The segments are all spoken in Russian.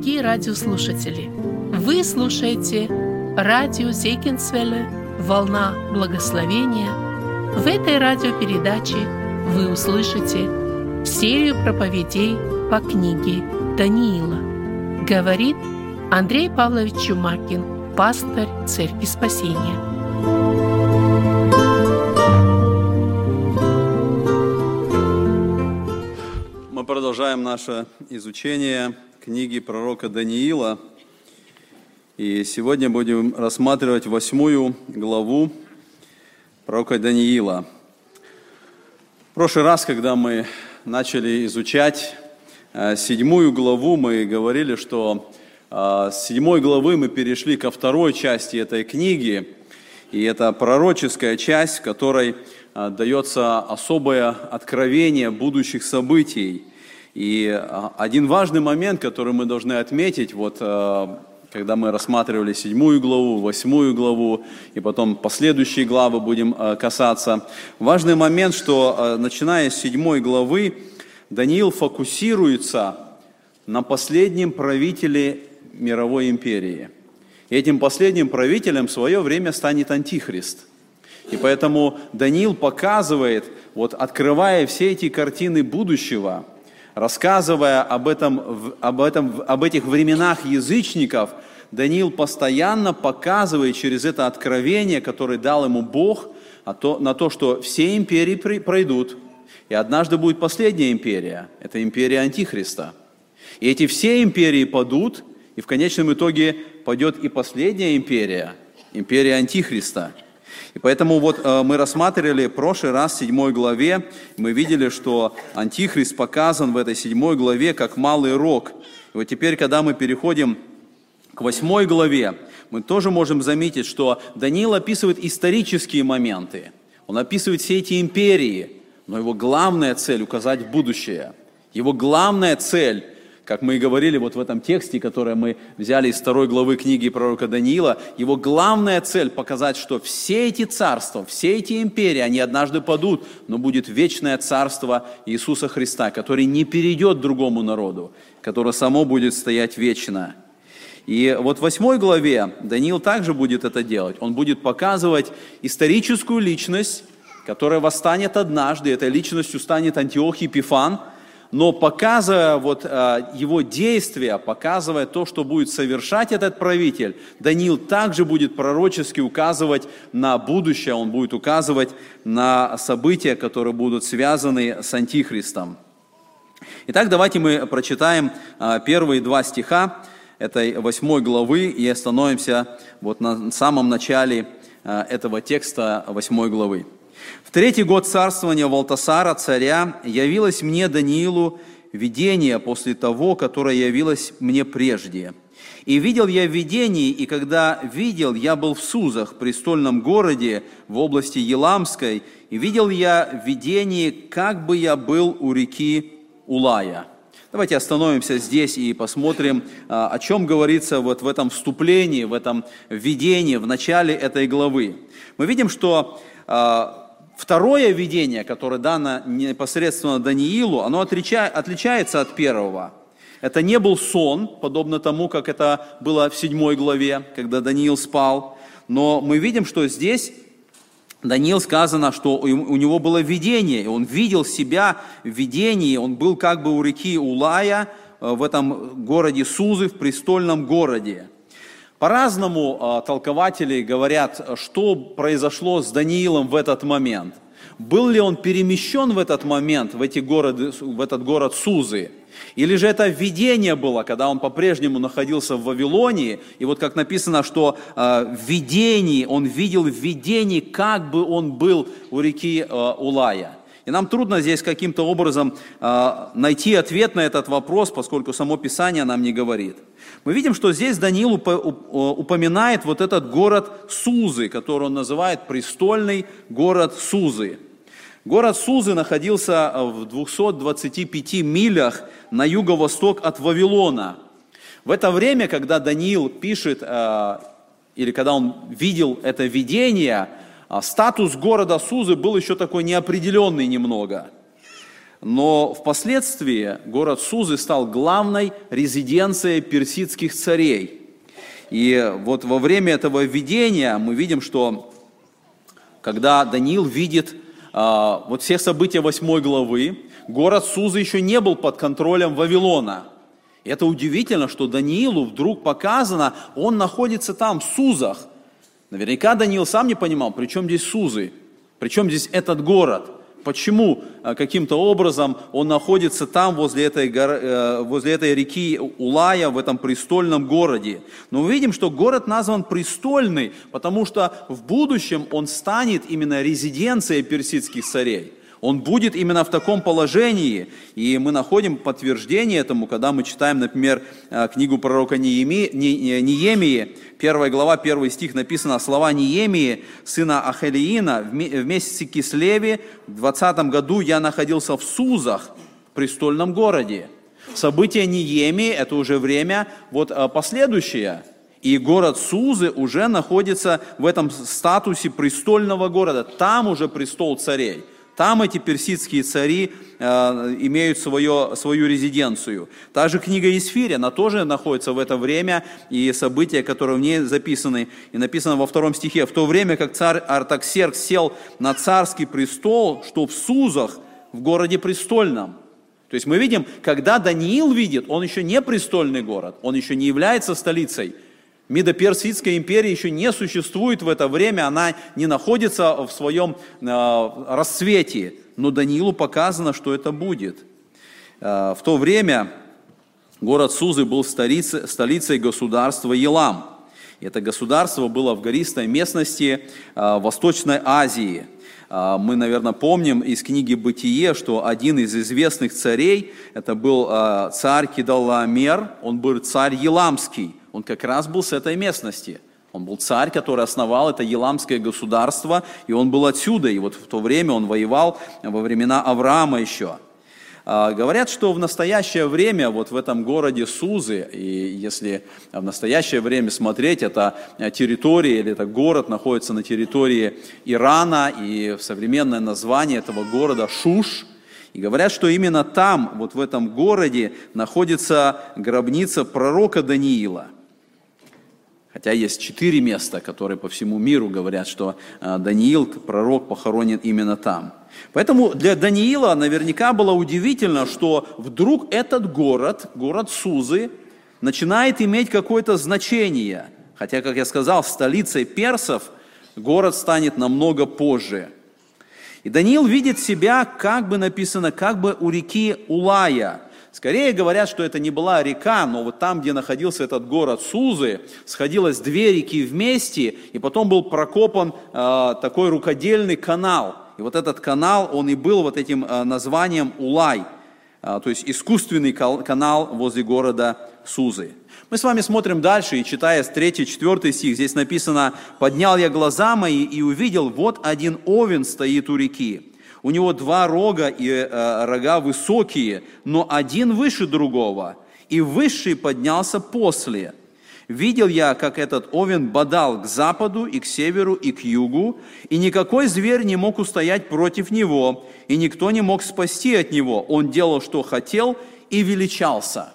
дорогие радиослушатели! Вы слушаете радио Зейкинсвелле «Волна благословения». В этой радиопередаче вы услышите серию проповедей по книге Даниила. Говорит Андрей Павлович Чумакин, пастор Церкви Спасения. Мы продолжаем наше изучение книги пророка Даниила. И сегодня будем рассматривать восьмую главу пророка Даниила. В прошлый раз, когда мы начали изучать э, седьмую главу, мы говорили, что э, с седьмой главы мы перешли ко второй части этой книги, и это пророческая часть, в которой э, дается особое откровение будущих событий – и а, один важный момент, который мы должны отметить, вот а, когда мы рассматривали седьмую главу, восьмую главу, и потом последующие главы будем а, касаться. Важный момент, что начиная с седьмой главы, Даниил фокусируется на последнем правителе мировой империи. И этим последним правителем в свое время станет Антихрист. И поэтому Даниил показывает, вот открывая все эти картины будущего – Рассказывая об, этом, об, этом, об этих временах язычников, Даниил постоянно показывает через это откровение, которое дал ему Бог, на то, что все империи пройдут, и однажды будет последняя империя, это империя Антихриста. И эти все империи падут, и в конечном итоге пойдет и последняя империя, империя Антихриста – и поэтому вот э, мы рассматривали в прошлый раз в седьмой главе, мы видели, что Антихрист показан в этой седьмой главе как малый рог. И вот теперь, когда мы переходим к восьмой главе, мы тоже можем заметить, что Даниил описывает исторические моменты. Он описывает все эти империи, но его главная цель – указать будущее. Его главная цель как мы и говорили вот в этом тексте, который мы взяли из второй главы книги пророка Даниила, его главная цель показать, что все эти царства, все эти империи, они однажды падут, но будет вечное царство Иисуса Христа, который не перейдет другому народу, которое само будет стоять вечно. И вот в восьмой главе Даниил также будет это делать. Он будет показывать историческую личность, которая восстанет однажды. Этой личностью станет Антиох Епифан – но показывая вот а, его действия, показывая то, что будет совершать этот правитель, Даниил также будет пророчески указывать на будущее, он будет указывать на события, которые будут связаны с Антихристом. Итак, давайте мы прочитаем а, первые два стиха этой восьмой главы и остановимся вот на самом начале а, этого текста восьмой главы. В третий год царствования Валтасара, царя, явилось мне Даниилу видение после того, которое явилось мне прежде. И видел я видение, и когда видел, я был в Сузах, престольном городе в области Еламской, и видел я видение, как бы я был у реки Улая. Давайте остановимся здесь и посмотрим, а, о чем говорится вот в этом вступлении, в этом видении, в начале этой главы. Мы видим, что а, Второе видение, которое дано непосредственно Даниилу, оно отличается от первого. Это не был сон, подобно тому, как это было в седьмой главе, когда Даниил спал. Но мы видим, что здесь Даниил сказано, что у него было видение, и он видел себя в видении, он был как бы у реки Улая, э, в этом городе Сузы, в престольном городе. По-разному а, толкователи говорят, что произошло с Даниилом в этот момент. Был ли он перемещен в этот момент, в, эти города, в этот город Сузы? Или же это видение было, когда он по-прежнему находился в Вавилонии, и вот как написано, что э, в он видел в видении, как бы он был у реки э, Улая. И нам трудно здесь каким-то образом э, найти ответ на этот вопрос, поскольку само Писание нам не говорит. Мы видим, что здесь Даниил упоминает вот этот город Сузы, который он называет престольный город Сузы. Город Сузы находился в 225 милях на юго-восток от Вавилона. В это время, когда Даниил пишет, э, или когда он видел это видение, э, статус города Сузы был еще такой неопределенный немного – Но впоследствии город Сузы стал главной резиденцией персидских царей. И вот во время этого видения мы видим, что когда Даниил видит а, вот все события восьмой главы, город Сузы еще не был под контролем Вавилона. И это удивительно, что Даниилу вдруг показано, он находится там, в Сузах. Наверняка Даниил сам не понимал, при чем здесь Сузы, при чем здесь этот город – Почему а, каким-то образом он находится там, возле этой, э, возле этой реки Улая, в этом престольном городе? Но мы видим, что город назван престольный, потому что в будущем он станет именно резиденцией персидских царей. Он будет именно в таком положении. И мы находим подтверждение этому, когда мы читаем, например, э, книгу пророка Неемии, первая глава, первый стих написано слова Неемии, сына Ахелиина, в месяце Кислеве в 20 году я находился в Сузах, престольном городе. События Неемии – это уже время вот э, последующее. И город Сузы уже находится в этом статусе престольного города. Там уже престол царей. Там эти персидские цари э, имеют свое, свою резиденцию. Та же книга Исфирь, она тоже находится в это время, и события, которые в ней записаны, и написано во втором стихе, «В то время, как царь Артаксерк сел на царский престол, что в Сузах, в городе престольном». То есть мы видим, когда Даниил видит, он еще не престольный город, он еще не является столицей – Медоперсидская империя еще не существует в это время, она не находится в своем э, расцвете, но Даниилу показано, что это будет. Э, в то время город Сузы был столицей, столицей государства Елам. Это государство было в гористой местности э, Восточной Азии. Мы, наверное, помним из книги «Бытие», что один из известных царей, это был царь Кидалламер, он был царь Еламский он как раз был с этой местности. Он был царь, который основал это Еламское государство, и он был отсюда. И вот в то время он воевал во времена Авраама еще. А, говорят, что в настоящее время, вот в этом городе Сузы, и если в настоящее время смотреть, это территория или это город находится на территории Ирана, и современное название этого города Шуш – и говорят, что именно там, вот в этом городе, находится гробница пророка Даниила – Хотя есть четыре места, которые по всему миру говорят, что а, Даниил, пророк, похоронен именно там. Поэтому для Даниила наверняка было удивительно, что вдруг этот город, город Сузы, начинает иметь какое-то значение. Хотя, как я сказал, столицей персов город станет намного позже. И Даниил видит себя, как бы написано, как бы у реки Улая – Скорее говорят, что это не была река, но вот там, где находился этот город Сузы, сходилось две реки вместе, и потом был прокопан э, такой рукодельный канал. И вот этот канал, он и был вот этим э, названием Улай, э, то есть искусственный канал возле города Сузы. Мы с вами смотрим дальше, и читая с 3-4 стих, здесь написано, «Поднял я глаза мои и увидел, вот один овен стоит у реки, у него два рога, и э, рога высокие, но один выше другого, и высший поднялся после. Видел я, как этот овен бодал к западу и к северу и к югу, и никакой зверь не мог устоять против него, и никто не мог спасти от него. Он делал, что хотел, и величался.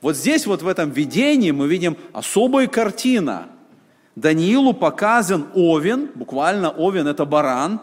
Вот здесь, вот в этом видении, мы видим особую картину. Даниилу показан овен, буквально овен – это баран,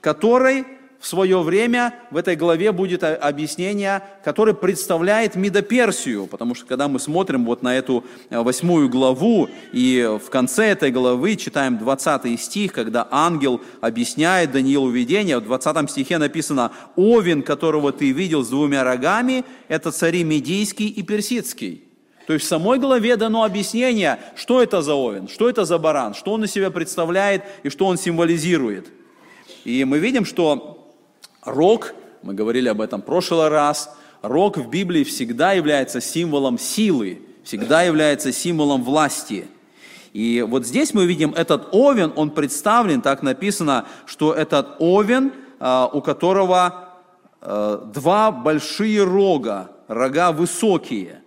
который в свое время в этой главе будет объяснение, которое представляет Медоперсию, потому что когда мы смотрим вот на эту э, восьмую главу, и в конце этой главы читаем 20 стих, когда ангел объясняет Даниилу видение, в 20 стихе написано «Овен, которого ты видел с двумя рогами, это цари Медийский и Персидский». То есть в самой главе дано объяснение, что это за овен, что это за баран, что он из себя представляет и что он символизирует. И мы видим, что Рог, мы говорили об этом в прошлый раз, рог в Библии всегда является символом силы, всегда является символом власти. И вот здесь мы видим этот овен, он представлен, так написано, что этот овен, а, у которого а, два большие рога, рога высокие.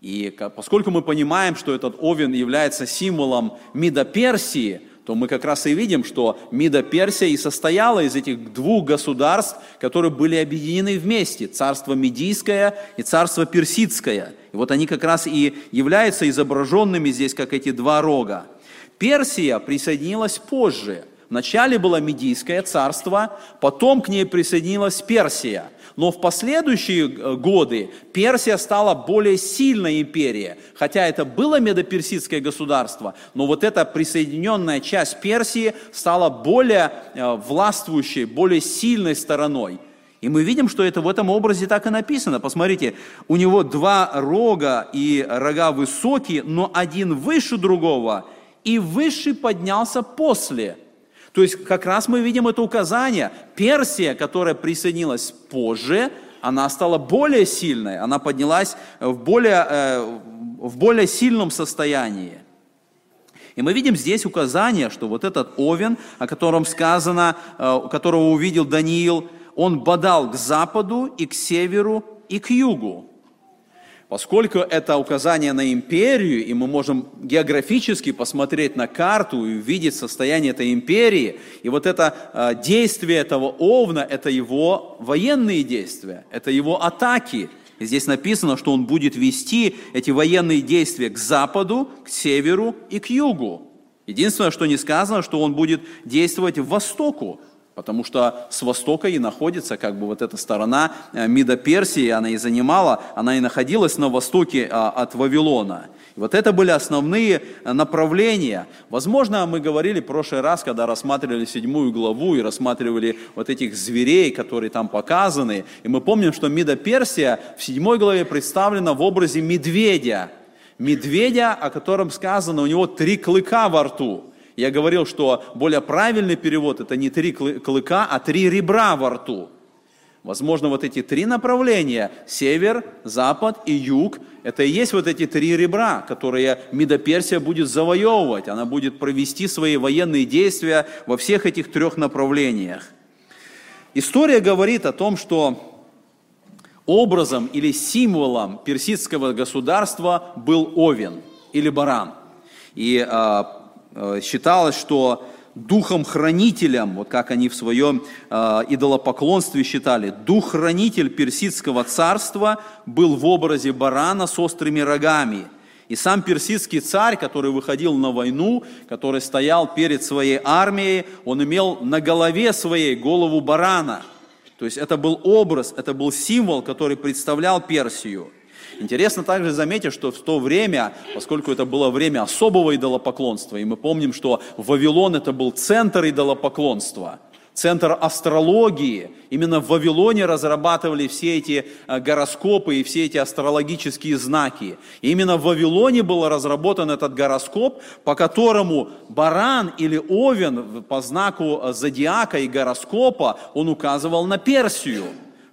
И поскольку мы понимаем, что этот овен является символом Мидоперсии, то мы как раз и видим, что Мида Персия и состояла из этих двух государств, которые были объединены вместе. Царство Медийское и царство Персидское. И вот они как раз и являются изображенными здесь, как эти два рога. Персия присоединилась позже. Вначале было Медийское царство, потом к ней присоединилась Персия – но в последующие э, годы Персия стала более сильной империей. Хотя это было медоперсидское государство, но вот эта присоединенная часть Персии стала более э, властвующей, более сильной стороной. И мы видим, что это в этом образе так и написано. Посмотрите, у него два рога, и рога высокие, но один выше другого, и выше поднялся после – то есть как раз мы видим это указание. Персия, которая присоединилась позже, она стала более сильной, она поднялась в более, э, в более сильном состоянии. И мы видим здесь указание, что вот этот Овен, о котором сказано, э, которого увидел Даниил, он бодал к западу и к северу и к югу. Поскольку это указание на империю, и мы можем географически посмотреть на карту и увидеть состояние этой империи, и вот это э, действие этого Овна, это его военные действия, это его атаки. И здесь написано, что он будет вести эти военные действия к западу, к северу и к югу. Единственное, что не сказано, что он будет действовать в востоку, Потому что с востока и находится как бы вот эта сторона э, Мида Персии, она и занимала, она и находилась на востоке а, от Вавилона. И вот это были основные э, направления. Возможно, мы говорили в прошлый раз, когда рассматривали седьмую главу и рассматривали вот этих зверей, которые там показаны. И мы помним, что Мида Персия в седьмой главе представлена в образе медведя. Медведя, о котором сказано, у него три клыка во рту. Я говорил, что более правильный перевод – это не три клыка, а три ребра во рту. Возможно, вот эти три направления – север, запад и юг – это и есть вот эти три ребра, которые Медоперсия будет завоевывать. Она будет провести свои военные действия во всех этих трех направлениях. История говорит о том, что образом или символом персидского государства был овен или баран. И а, считалось, что духом-хранителем, вот как они в своем э, идолопоклонстве считали, дух-хранитель персидского царства был в образе барана с острыми рогами. И сам персидский царь, который выходил на войну, который стоял перед своей армией, он имел на голове своей голову барана. То есть это был образ, это был символ, который представлял Персию – Интересно также заметить, что в то время, поскольку это было время особого идолопоклонства, и мы помним, что Вавилон это был центр идолопоклонства, центр астрологии. Именно в Вавилоне разрабатывали все эти э, гороскопы и все эти астрологические знаки. И именно в Вавилоне был разработан этот гороскоп, по которому баран или овен по знаку э, зодиака и гороскопа, он указывал на Персию,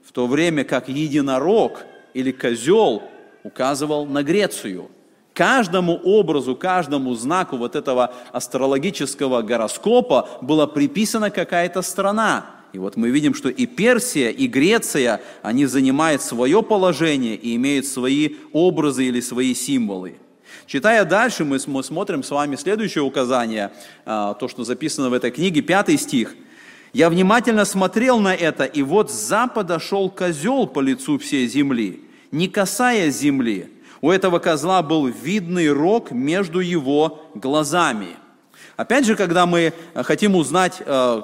в то время как единорог или козел указывал на Грецию. Каждому образу, каждому знаку вот этого астрологического гороскопа была приписана какая-то страна. И вот мы видим, что и Персия, и Греция, они занимают свое положение и имеют свои образы или свои символы. Читая дальше, мы, смотрим с вами следующее указание, а, то, что записано в этой книге, пятый стих. «Я внимательно смотрел на это, и вот с запада шел козел по лицу всей земли, не касаясь земли. У этого козла был видный рог между его глазами. Опять же, когда мы э, хотим узнать, э,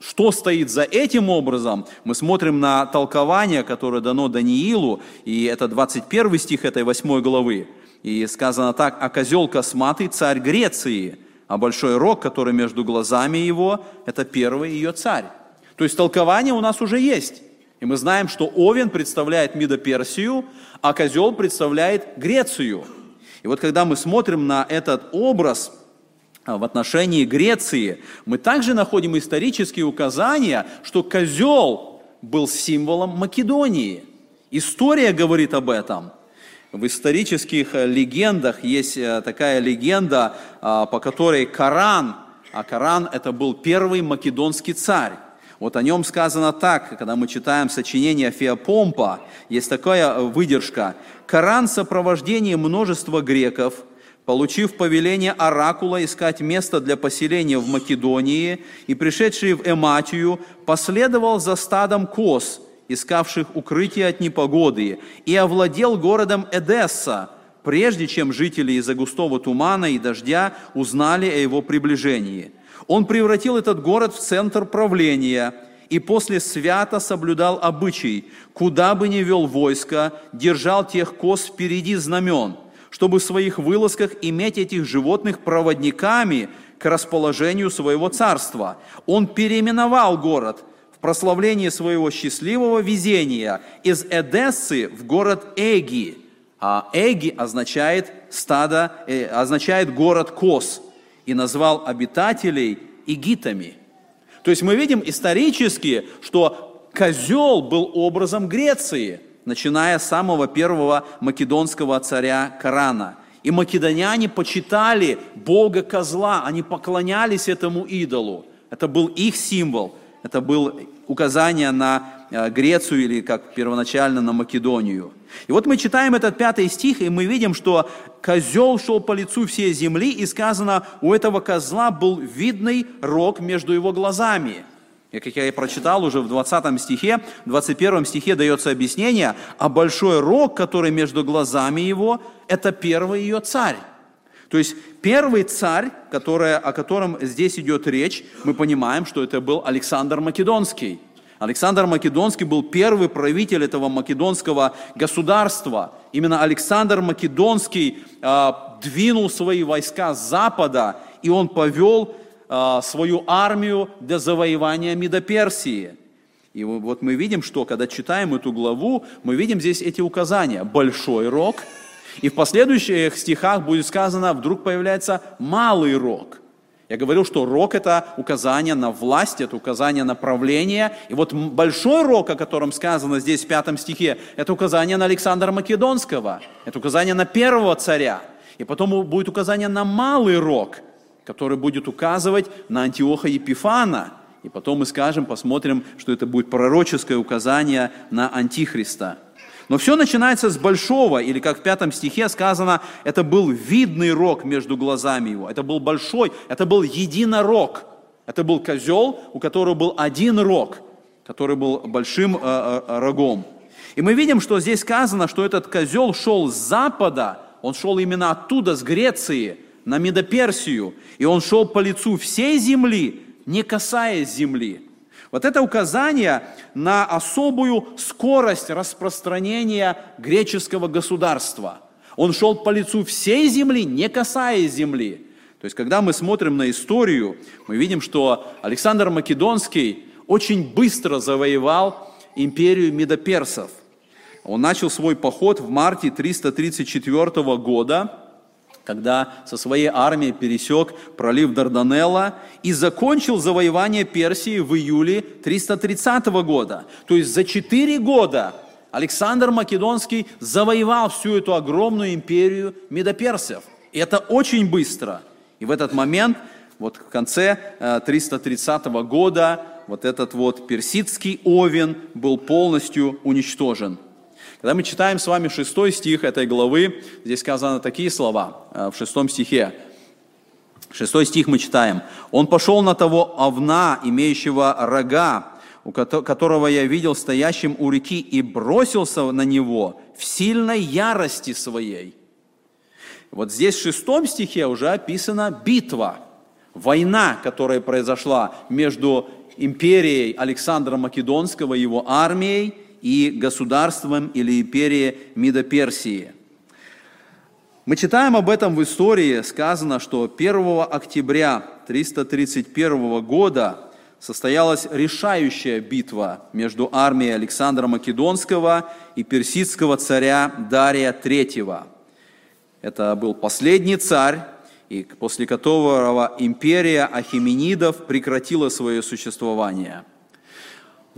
что стоит за этим образом, мы смотрим на толкование, которое дано Даниилу, и это 21 стих этой 8 главы. И сказано так, «А козел косматый царь Греции, а большой рог, который между глазами его, это первый ее царь». То есть толкование у нас уже есть. И мы знаем, что Овен представляет Мидоперсию, а козел представляет Грецию. И вот когда мы смотрим на этот образ а, в отношении Греции, мы также находим исторические указания, что козел был символом Македонии. История говорит об этом. В исторических э, легендах есть э, такая легенда, а, по которой Коран, а Коран это был первый македонский царь, вот о нем сказано так, когда мы читаем сочинение Феопомпа, есть такая выдержка. «Коран в сопровождении множества греков получив повеление оракула искать место для поселения в Македонии и пришедший в Эматию, последовал за стадом коз, искавших укрытие от непогоды, и овладел городом Эдесса, прежде чем жители из-за густого тумана и дождя узнали о его приближении. Он превратил этот город в центр правления и после свято соблюдал обычай, куда бы ни вел войско, держал тех коз впереди знамен, чтобы в своих вылазках иметь этих животных проводниками к расположению своего царства. Он переименовал город в прославлении своего счастливого везения из Эдессы в город Эги – а Эги означает стадо, э, означает город Кос, и назвал обитателей игитами. То есть мы видим исторически, что козел был образом Греции, начиная с самого первого македонского царя Корана. И македоняне почитали Бога козла, они поклонялись этому идолу. Это был их символ, это было указание на Э, Грецию или как первоначально на Македонию. И вот мы читаем этот пятый стих, и мы видим, что козел шел по лицу всей земли, и сказано, у этого козла был видный рог между его глазами. И как я и прочитал уже в 20 стихе, в 21 стихе дается объяснение, а большой рог, который между глазами его, это первый ее царь. То есть первый царь, который, о котором здесь идет речь, мы понимаем, что это был Александр Македонский. Александр Македонский был первый правитель этого македонского государства. Именно Александр Македонский э, двинул свои войска с запада, и он повел э, свою армию для завоевания Медоперсии. И вот мы видим, что когда читаем эту главу, мы видим здесь эти указания. Большой рог, и в последующих стихах будет сказано, вдруг появляется малый рог – я говорил, что рок – это указание на власть, это указание на правление. И вот большой рок, о котором сказано здесь в пятом стихе, это указание на Александра Македонского, это указание на первого царя. И потом будет указание на малый рок, который будет указывать на Антиоха Епифана. И потом мы скажем, посмотрим, что это будет пророческое указание на Антихриста – но все начинается с большого, или как в пятом стихе сказано, это был видный рог между глазами его. Это был большой, это был единорог. Это был козел, у которого был один рог, который был большим э, э, рогом. И мы видим, что здесь сказано, что этот козел шел с запада, он шел именно оттуда, с Греции, на Медоперсию, и он шел по лицу всей земли, не касаясь земли. Вот это указание на особую скорость распространения греческого государства. Он шел по лицу всей земли, не касаясь земли. То есть, когда мы смотрим на историю, мы видим, что Александр Македонский очень быстро завоевал империю медоперсов. Он начал свой поход в марте 334 года, когда со своей армией пересек пролив Дарданелла и закончил завоевание Персии в июле 330 года. То есть за четыре года Александр Македонский завоевал всю эту огромную империю медоперсов. И это очень быстро. И в этот момент, вот в конце 330 э, года, вот этот вот персидский овен был полностью уничтожен – когда мы читаем с вами шестой стих этой главы, здесь сказаны такие слова э, в шестом стихе. Шестой стих мы читаем. «Он пошел на того овна, имеющего рога, у которого я видел стоящим у реки, и бросился на него в сильной ярости своей». Вот здесь в шестом стихе уже описана битва, война, которая произошла между империей Александра Македонского, его армией, и государством или империей Мидоперсии. Мы читаем об этом в истории, сказано, что 1 октября 331 года состоялась решающая битва между армией Александра Македонского и персидского царя Дария III. Это был последний царь, и после которого империя Ахименидов прекратила свое существование –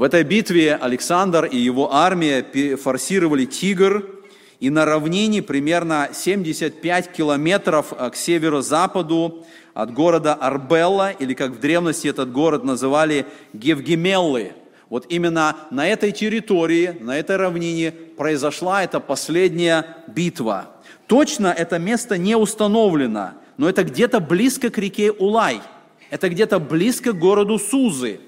в этой битве Александр и его армия форсировали Тигр, и на равнине примерно 75 километров а, к северо-западу от города Арбелла, или как в древности этот город называли Гевгемеллы, вот именно на этой территории, на этой равнине произошла эта последняя битва. Точно это место не установлено, но это где-то близко к реке Улай. Это где-то близко к городу Сузы.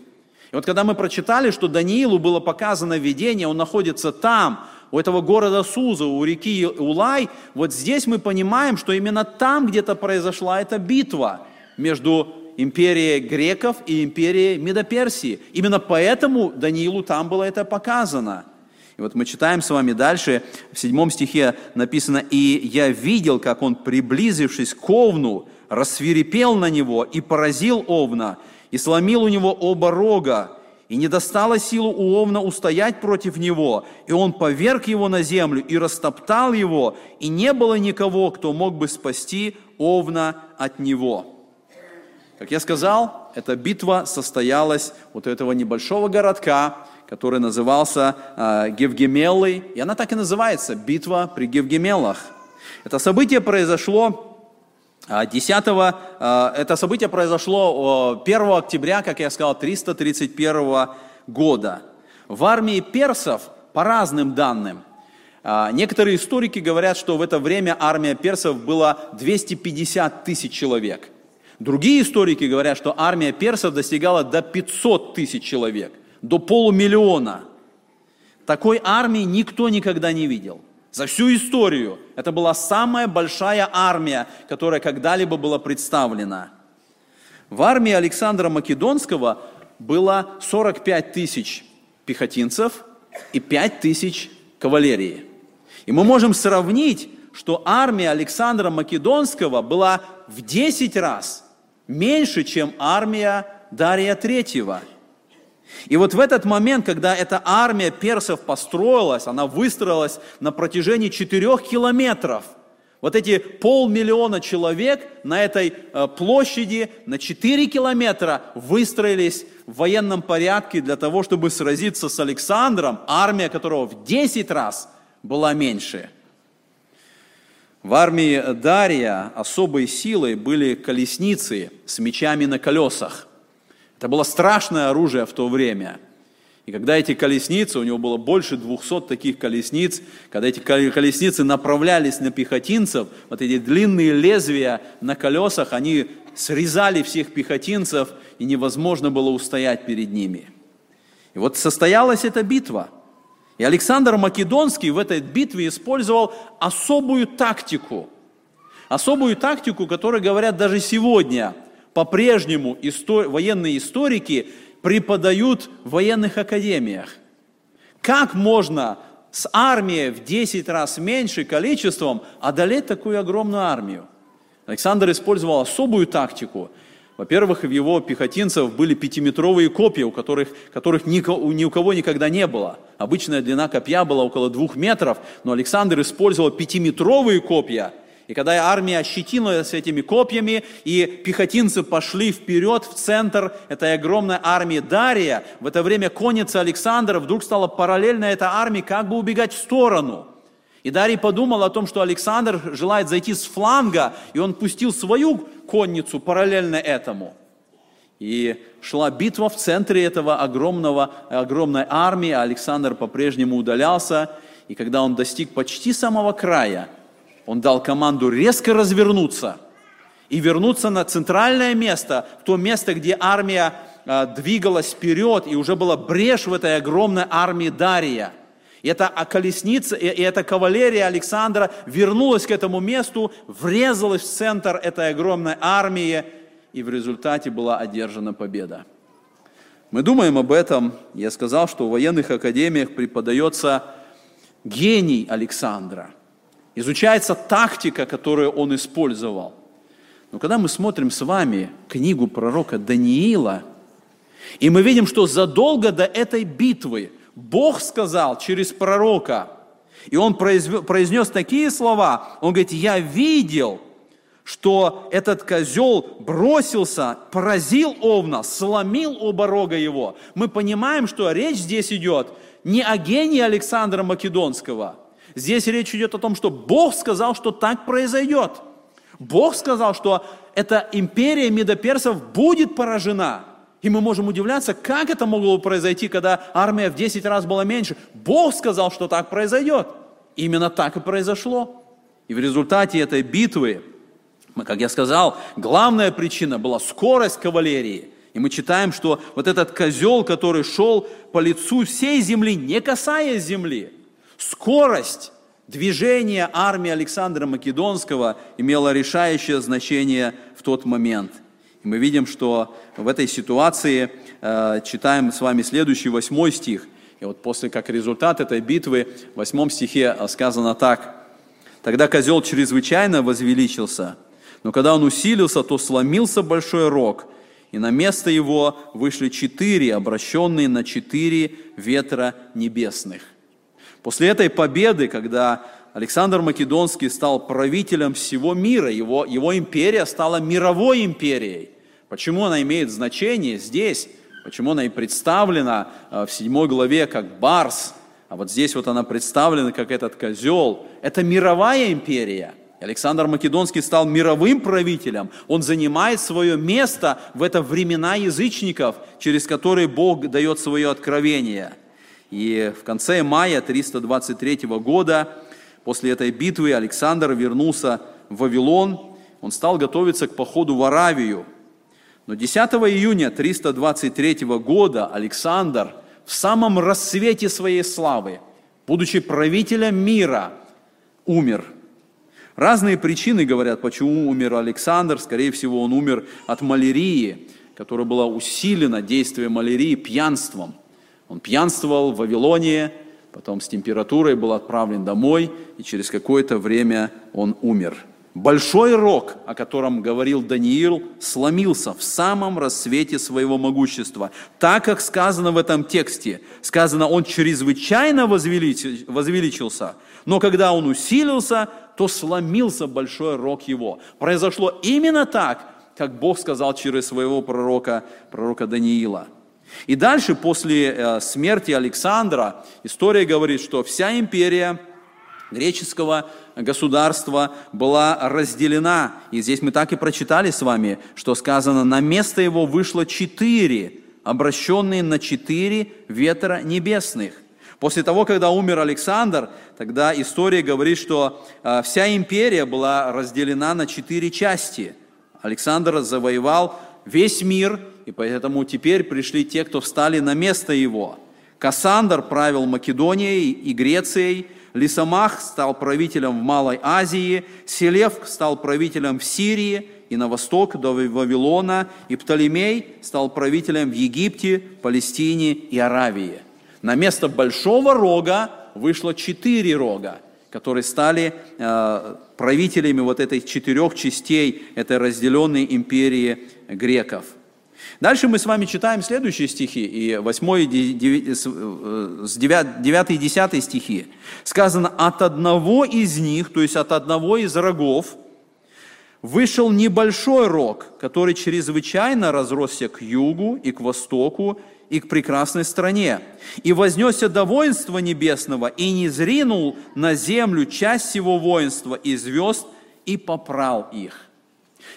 И вот когда мы прочитали, что Даниилу было показано видение, он находится там, у этого города Суза, у реки Улай, вот здесь мы понимаем, что именно там где-то произошла эта битва между империей греков и империей Медоперсии. Именно поэтому Даниилу там было это показано. И вот мы читаем с вами дальше, в седьмом стихе написано, «И я видел, как он, приблизившись к Овну, рассвирепел на него и поразил Овна, и сломил у него оба рога, и не достало силу у Овна устоять против него, и он поверг его на землю и растоптал его, и не было никого, кто мог бы спасти Овна от него». Как я сказал, эта битва состоялась вот у этого небольшого городка, который назывался э, Гевгемелой, и она так и называется, битва при Гевгемелах. Это событие произошло 10, а, а, это событие произошло 1 октября, как я сказал, 331 года. В армии персов, по разным данным, некоторые историки говорят, что в это время армия персов была 250 тысяч человек. Другие историки говорят, что армия персов достигала до 500 тысяч человек, до полумиллиона. Такой армии никто никогда не видел. За всю историю это была самая большая армия, которая когда-либо была представлена. В армии Александра Македонского было 45 тысяч пехотинцев и 5 тысяч кавалерии. И мы можем сравнить, что армия Александра Македонского была в 10 раз меньше, чем армия Дария Третьего. И вот в этот момент, когда эта армия персов построилась, она выстроилась на протяжении четырех километров, вот эти полмиллиона человек на этой э, площади на 4 километра выстроились в военном порядке для того, чтобы сразиться с Александром, армия которого в 10 раз была меньше – в армии Дария особой силой были колесницы с мечами на колесах. Это было страшное оружие в то время. И когда эти колесницы, у него было больше 200 таких колесниц, когда эти колесницы направлялись на пехотинцев, вот эти длинные лезвия на колесах, они срезали всех пехотинцев, и невозможно было устоять перед ними. И вот состоялась эта битва – и Александр Македонский в этой битве использовал особую тактику. Особую тактику, которую говорят даже сегодня. По-прежнему истор... военные историки преподают в военных академиях. Как можно с армией в 10 раз меньше количеством одолеть такую огромную армию? Александр использовал особую тактику – во-первых, в его пехотинцев были пятиметровые копья, у которых, которых ни, ни у кого никогда не было. Обычная длина копья была около двух метров, но Александр использовал пятиметровые копья. И когда армия ощетилась этими копьями, и пехотинцы пошли вперед в центр этой огромной армии Дария, в это время конница Александра вдруг стала параллельно этой армии как бы убегать в сторону – и Дарий подумал о том, что Александр желает зайти с фланга, и он пустил свою конницу параллельно этому. И шла битва в центре этого огромного, огромной армии, а Александр по-прежнему удалялся. И когда он достиг почти самого края, он дал команду резко развернуться и вернуться на центральное место, в то место, где армия а, двигалась вперед, и уже была брешь в этой огромной армии Дария – и эта колесница, и эта кавалерия Александра вернулась к этому месту, врезалась в центр этой огромной армии, и в результате была одержана победа. Мы думаем об этом. Я сказал, что в военных академиях преподается гений Александра. Изучается тактика, которую он использовал. Но когда мы смотрим с вами книгу пророка Даниила, и мы видим, что задолго до этой битвы Бог сказал через пророка, и он произнес такие слова, он говорит, я видел, что этот козел бросился, поразил овна, сломил оба рога его. Мы понимаем, что речь здесь идет не о гении Александра Македонского. Здесь речь идет о том, что Бог сказал, что так произойдет. Бог сказал, что эта империя медоперсов будет поражена – И мы можем удивляться, как это могло произойти, когда армия в 10 раз была меньше. Бог сказал, что так произойдет. Именно так и произошло. И в результате этой битвы, как я сказал, главная причина была скорость кавалерии. И мы читаем, что вот этот козел, который шел по лицу всей земли, не касаясь земли, скорость движения армии Александра Македонского имела решающее значение в тот момент. И мы видим, что в этой ситуации э, читаем с вами следующий восьмой стих. И вот после, как результат этой битвы, в восьмом стихе сказано так. «Тогда козел чрезвычайно возвеличился, но когда он усилился, то сломился большой рог, и на место его вышли четыре, обращенные на четыре ветра небесных». После этой победы, когда Александр Македонский стал правителем всего мира, его, его империя стала мировой империей. Почему она имеет значение здесь? Почему она и представлена э, в седьмой главе как барс, а вот здесь вот она представлена как этот козел? Это мировая империя. Александр Македонский стал мировым правителем. Он занимает свое место в это времена язычников, через которые Бог дает свое откровение. И в конце мая 323 года После этой битвы Александр вернулся в Вавилон, он стал готовиться к походу в Аравию. Но 10 июня 323 года Александр в самом рассвете своей славы, будучи правителем мира, умер. Разные причины говорят, почему умер Александр. Скорее всего, он умер от малярии, которая была усилена действием малярии пьянством. Он пьянствовал в Вавилоне, потом с температурой был отправлен домой, и через какое-то время он умер. Большой рог, о котором говорил Даниил, сломился в самом рассвете своего могущества. Так, как сказано в этом тексте, сказано, он чрезвычайно возвеличился, но когда он усилился, то сломился большой рог его. Произошло именно так, как Бог сказал через своего пророка, пророка Даниила. И дальше, после э, смерти Александра, история говорит, что вся империя греческого государства была разделена. И здесь мы так и прочитали с вами, что сказано, на место его вышло четыре, обращенные на четыре ветра небесных. После того, когда умер Александр, тогда история говорит, что э, вся империя была разделена на четыре части. Александр завоевал весь мир, и поэтому теперь пришли те, кто встали на место его. Кассандр правил Македонией и Грецией, Лисамах стал правителем в Малой Азии, Селев стал правителем в Сирии и на восток до Вавилона, и Птолемей стал правителем в Египте, Палестине и Аравии. На место большого рога вышло четыре рога, которые стали э, правителями вот этой четырех частей этой разделенной империи греков. Дальше мы с вами читаем следующие стихи, и 8, 9, 9 и 10 стихи. Сказано, от одного из них, то есть от одного из рогов, вышел небольшой рог, который чрезвычайно разросся к югу и к востоку, и к прекрасной стране. И вознесся до воинства небесного, и не зринул на землю часть всего воинства и звезд, и попрал их.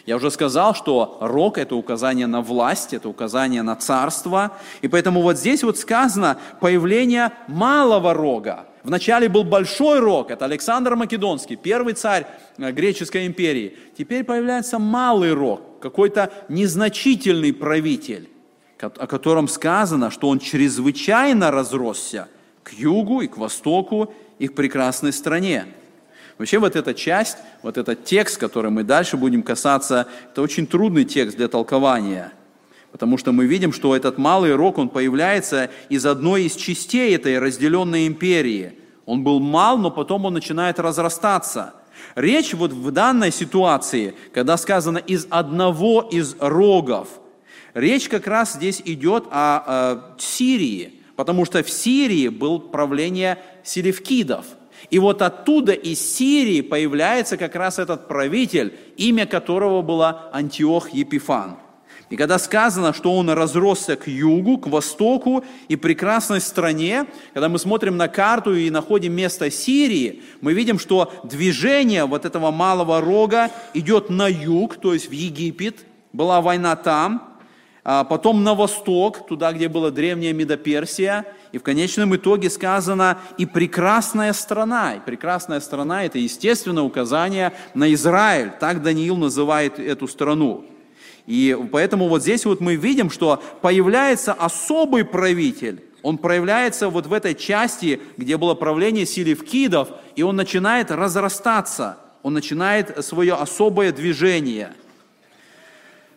Я уже сказал, что рог – это указание на власть, это указание на царство. И поэтому вот здесь вот сказано появление малого рога. Вначале был большой рог, это Александр Македонский, первый царь э, греческой империи. Теперь появляется малый рог, какой-то незначительный правитель о котором сказано, что он чрезвычайно разросся к югу и к востоку и к прекрасной стране. Вообще вот эта часть, вот этот текст, который мы дальше будем касаться, это очень трудный текст для толкования, потому что мы видим, что этот малый рог, он появляется из одной из частей этой разделенной империи. Он был мал, но потом он начинает разрастаться. Речь вот в данной ситуации, когда сказано «из одного из рогов», Речь как раз здесь идет о, о Сирии, потому что в Сирии был правление селевкидов. И вот оттуда из Сирии появляется как раз этот правитель, имя которого было Антиох Епифан. И когда сказано, что он разросся к югу, к востоку и прекрасной стране, когда мы смотрим на карту и находим место Сирии, мы видим, что движение вот этого малого рога идет на юг, то есть в Египет, была война там, потом на восток, туда, где была древняя Медоперсия, и в конечном итоге сказано «и прекрасная страна». И прекрасная страна – это, естественно, указание на Израиль. Так Даниил называет эту страну. И поэтому вот здесь вот мы видим, что появляется особый правитель, он проявляется вот в этой части, где было правление селевкидов, и он начинает разрастаться, он начинает свое особое движение.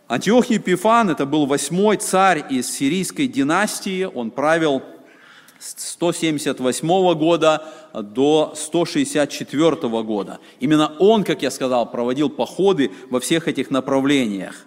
Антиох Епифан, это был восьмой царь из сирийской династии, он правил с 178 года до 164 года. Именно он, как я сказал, проводил походы во всех этих направлениях.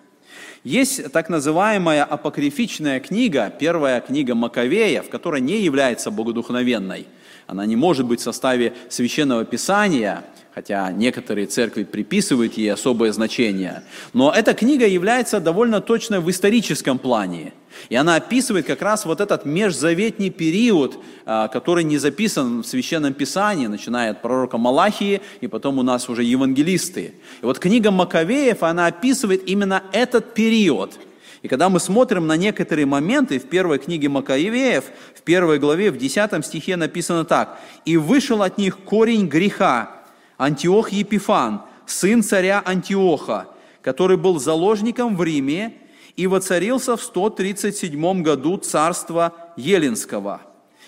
Есть так называемая апокрифичная книга, первая книга Маковеев, которая не является богодухновенной. Она не может быть в составе священного писания, хотя некоторые церкви приписывают ей особое значение. Но эта книга является довольно точной в историческом плане. И она описывает как раз вот этот межзаветний период, а, который не записан в Священном Писании, начиная от пророка Малахии, и потом у нас уже евангелисты. И вот книга Маковеев, она описывает именно этот период – и когда мы смотрим на некоторые моменты в первой книге Макаевеев, в первой главе, в 10 стихе написано так. «И вышел от них корень греха, Антиох Епифан, сын царя Антиоха, который был заложником в Риме и воцарился в 137 году царства Еленского».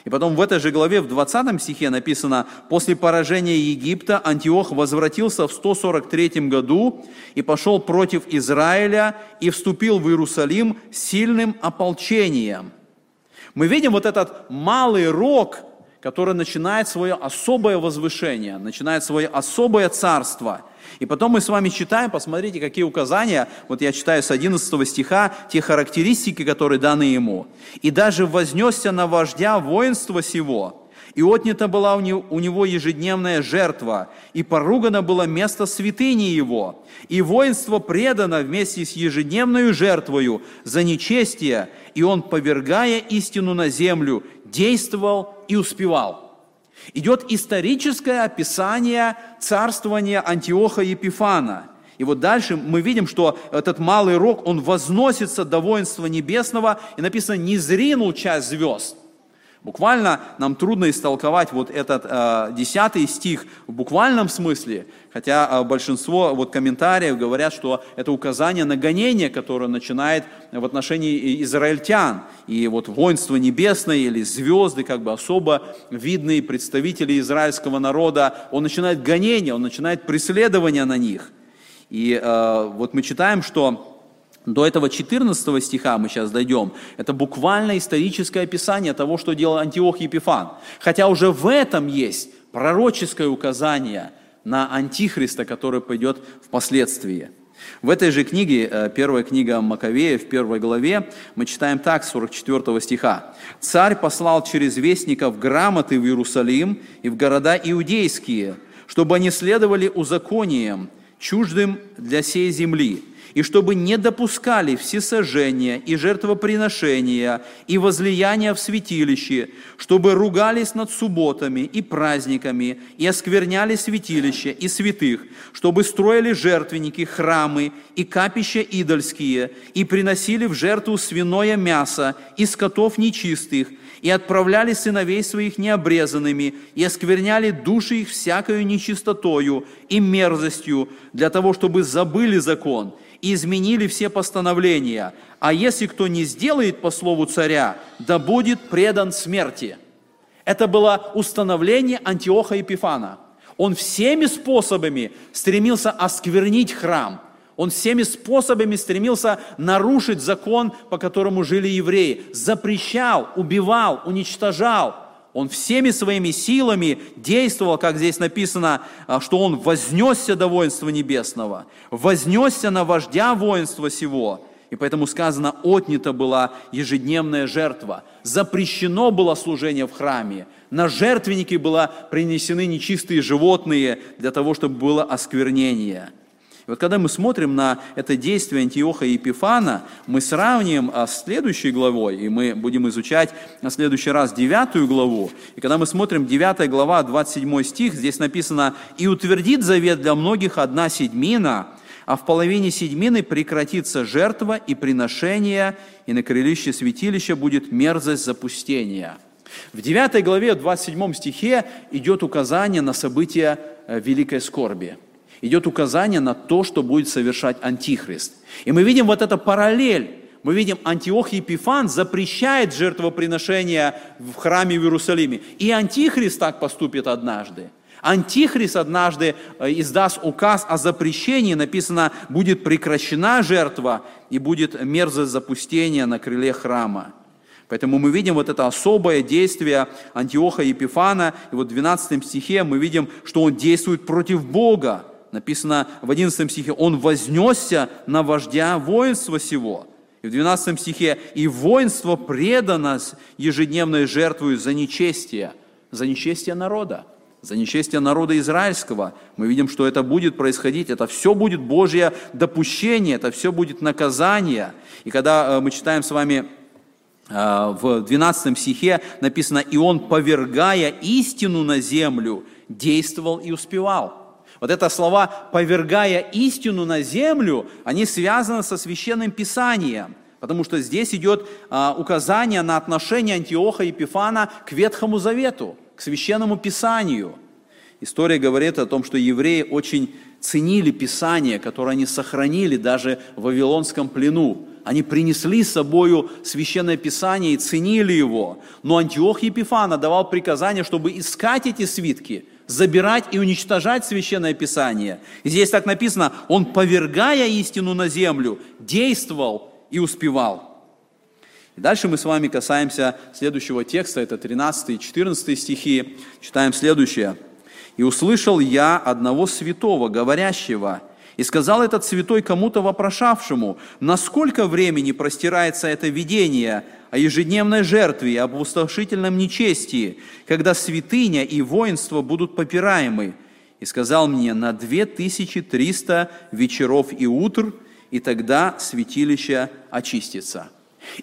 И потом в этой же главе, в 20 стихе написано, «После поражения Египта Антиох возвратился в 143 году и пошел против Израиля и вступил в Иерусалим сильным ополчением». Мы видим вот этот малый рог – который начинает свое особое возвышение, начинает свое особое царство. И потом мы с вами читаем, посмотрите, какие указания, вот я читаю с 11 стиха, те характеристики, которые даны ему. «И даже вознесся на вождя воинства сего, и отнята была у него ежедневная жертва, и поругано было место святыни его, и воинство предано вместе с ежедневной жертвою за нечестие, и он, повергая истину на землю, действовал и успевал. Идет историческое описание царствования Антиоха Епифана. И вот дальше мы видим, что этот малый рог, он возносится до воинства небесного, и написано, не зринул часть звезд. Буквально нам трудно истолковать вот этот э, десятый стих в буквальном смысле, хотя э, большинство вот комментариев говорят, что это указание на гонение, которое начинает в отношении израильтян. И вот воинство небесное или звезды, как бы особо видные представители израильского народа, он начинает гонение, он начинает преследование на них. И э, вот мы читаем, что до этого 14 стиха мы сейчас дойдем. Это буквально историческое описание того, что делал Антиох Епифан. Хотя уже в этом есть пророческое указание на Антихриста, который пойдет впоследствии. В этой же книге, э, первая книга Маковея, в первой главе, мы читаем так, 44 стиха. «Царь послал через вестников грамоты в Иерусалим и в города иудейские, чтобы они следовали узакониям, чуждым для сей земли, и чтобы не допускали всесожжения и жертвоприношения и возлияния в святилище, чтобы ругались над субботами и праздниками и оскверняли святилище и святых, чтобы строили жертвенники, храмы и капища идольские и приносили в жертву свиное мясо и скотов нечистых, и отправляли сыновей своих необрезанными, и оскверняли души их всякою нечистотою и мерзостью, для того, чтобы забыли закон и изменили все постановления. А если кто не сделает по слову царя, да будет предан смерти. Это было установление Антиоха Епифана. Он всеми способами стремился осквернить храм. Он всеми способами стремился нарушить закон, по которому жили евреи. Запрещал, убивал, уничтожал. Он всеми своими силами действовал, как здесь написано, а, что он вознесся до воинства небесного, вознесся на вождя воинства сего. И поэтому сказано, отнята была ежедневная жертва, запрещено было служение в храме, на жертвенники было принесены нечистые животные для того, чтобы было осквернение – и вот когда мы смотрим на это действие Антиоха и Епифана, мы сравним а, с следующей главой, и мы будем изучать на следующий раз девятую главу. И когда мы смотрим девятая глава, 27 стих, здесь написано, «И утвердит завет для многих одна седьмина, а в половине седьмины прекратится жертва и приношение, и на крылище святилища будет мерзость запустения». В 9 главе, в 27 стихе идет указание на события э, великой скорби. Идет указание на то, что будет совершать Антихрист. И мы видим вот это параллель. Мы видим, Антиох Епифан запрещает жертвоприношения в храме в Иерусалиме. И Антихрист так поступит однажды. Антихрист однажды э, издаст указ о запрещении, написано, будет прекращена жертва и будет мерзость запустения на крыле храма. Поэтому мы видим вот это особое действие Антиоха Епифана. И вот в 12 стихе мы видим, что он действует против Бога. Написано в 11 стихе, он вознесся на вождя воинства сего. И в 12 стихе, и воинство предано ежедневной жертвой за нечестие, за нечестие народа, за нечестие народа израильского. Мы видим, что это будет происходить, это все будет Божье допущение, это все будет наказание. И когда э, мы читаем с вами а, в 12 стихе написано, «И он, повергая истину на землю, действовал и успевал». Вот это слова «повергая истину на землю», они связаны со Священным Писанием, потому что здесь идет а, указание на отношение Антиоха и Епифана к Ветхому Завету, к Священному Писанию. История говорит о том, что евреи очень ценили Писание, которое они сохранили даже в Вавилонском плену. Они принесли с собою Священное Писание и ценили его. Но Антиох Епифана давал приказание, чтобы искать эти свитки, забирать и уничтожать Священное Писание. И здесь так написано, он, повергая истину на землю, действовал и успевал. И дальше мы с вами касаемся следующего текста, это 13 и 14 стихи. Читаем следующее. «И услышал я одного святого, говорящего – и сказал этот святой кому-то вопрошавшему, насколько времени простирается это видение о ежедневной жертве и об устрашительном нечестии, когда святыня и воинство будут попираемы. И сказал мне, на 2300 вечеров и утр, и тогда святилище очистится.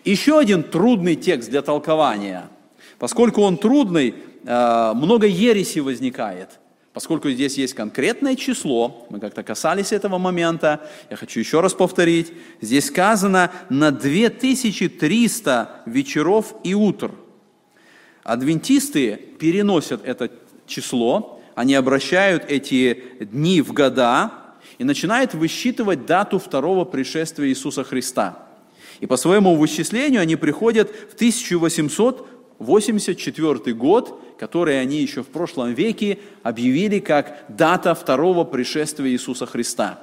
Еще один трудный текст для толкования. Поскольку он трудный, э, много ереси возникает. Поскольку здесь есть конкретное число, мы как-то касались этого момента, я хочу еще раз повторить, здесь сказано на 2300 вечеров и утр. Адвентисты переносят это число, они обращают эти дни в года и начинают высчитывать дату второго пришествия Иисуса Христа. И по своему вычислению они приходят в 1884 год, которые они еще в прошлом веке объявили как дата второго пришествия Иисуса Христа.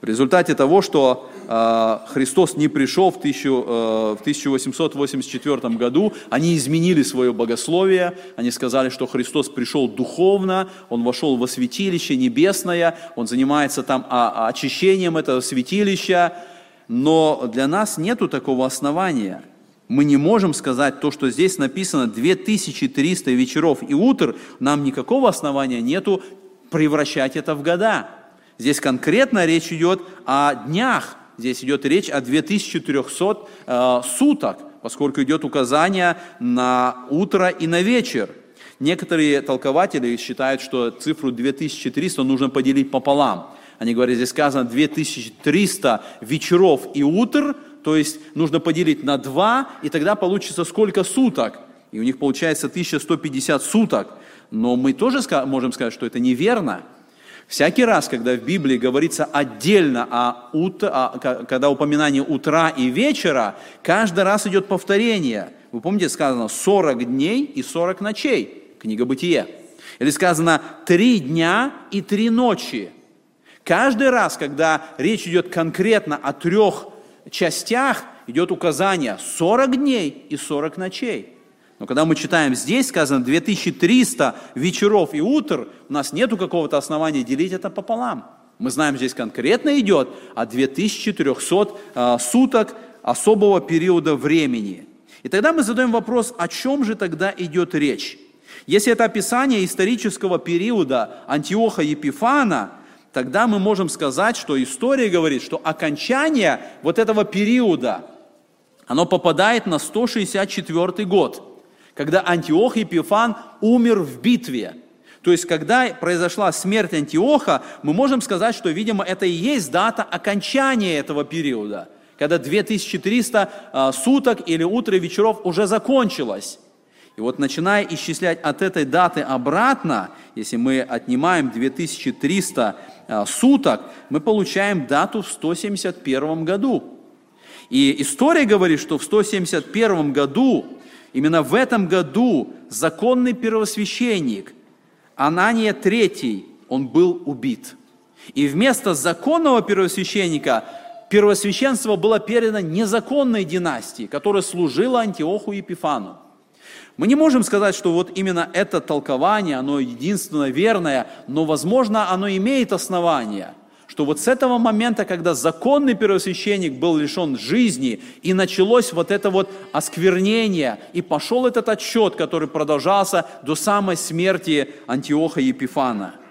В результате того, что э, Христос не пришел в, тысячу, э, в 1884 году, они изменили свое богословие, они сказали, что Христос пришел духовно, Он вошел во святилище небесное, Он занимается там а, а очищением этого святилища, но для нас нету такого основания – мы не можем сказать то, что здесь написано 2300 вечеров и утр, нам никакого основания нету превращать это в года. Здесь конкретно речь идет о днях, здесь идет речь о 2300 э, суток, поскольку идет указание на утро и на вечер. Некоторые толкователи считают, что цифру 2300 нужно поделить пополам. Они говорят, здесь сказано 2300 вечеров и утр – то есть нужно поделить на 2, и тогда получится сколько суток. И у них получается 1150 суток. Но мы тоже можем сказать, что это неверно. Всякий раз, когда в Библии говорится отдельно о, ут... когда упоминание утра и вечера, каждый раз идет повторение. Вы помните, сказано 40 дней и 40 ночей. Книга Бытие. Или сказано три дня и три ночи. Каждый раз, когда речь идет конкретно о трех частях идет указание 40 дней и 40 ночей. Но когда мы читаем здесь, сказано 2300 вечеров и утр, у нас нет какого-то основания делить это пополам. Мы знаем, здесь конкретно идет о 2400 э, суток особого периода времени. И тогда мы задаем вопрос, о чем же тогда идет речь? Если это описание исторического периода Антиоха Епифана, тогда мы можем сказать, что история говорит, что окончание вот этого периода, оно попадает на 164 год, когда Антиох Епифан умер в битве. То есть, когда произошла смерть Антиоха, мы можем сказать, что, видимо, это и есть дата окончания этого периода, когда 2300 а, суток или утро и вечеров уже закончилось. И вот начиная исчислять от этой даты обратно, если мы отнимаем 2300 а, суток, мы получаем дату в 171 году. И история говорит, что в 171 году, именно в этом году, законный первосвященник Анания III, он был убит. И вместо законного первосвященника первосвященство было передано незаконной династии, которая служила Антиоху Епифану. Мы не можем сказать, что вот именно это толкование, оно единственно верное, но, возможно, оно имеет основания, что вот с этого момента, когда законный первосвященник был лишен жизни, и началось вот это вот осквернение, и пошел этот отчет, который продолжался до самой смерти Антиоха Епифана –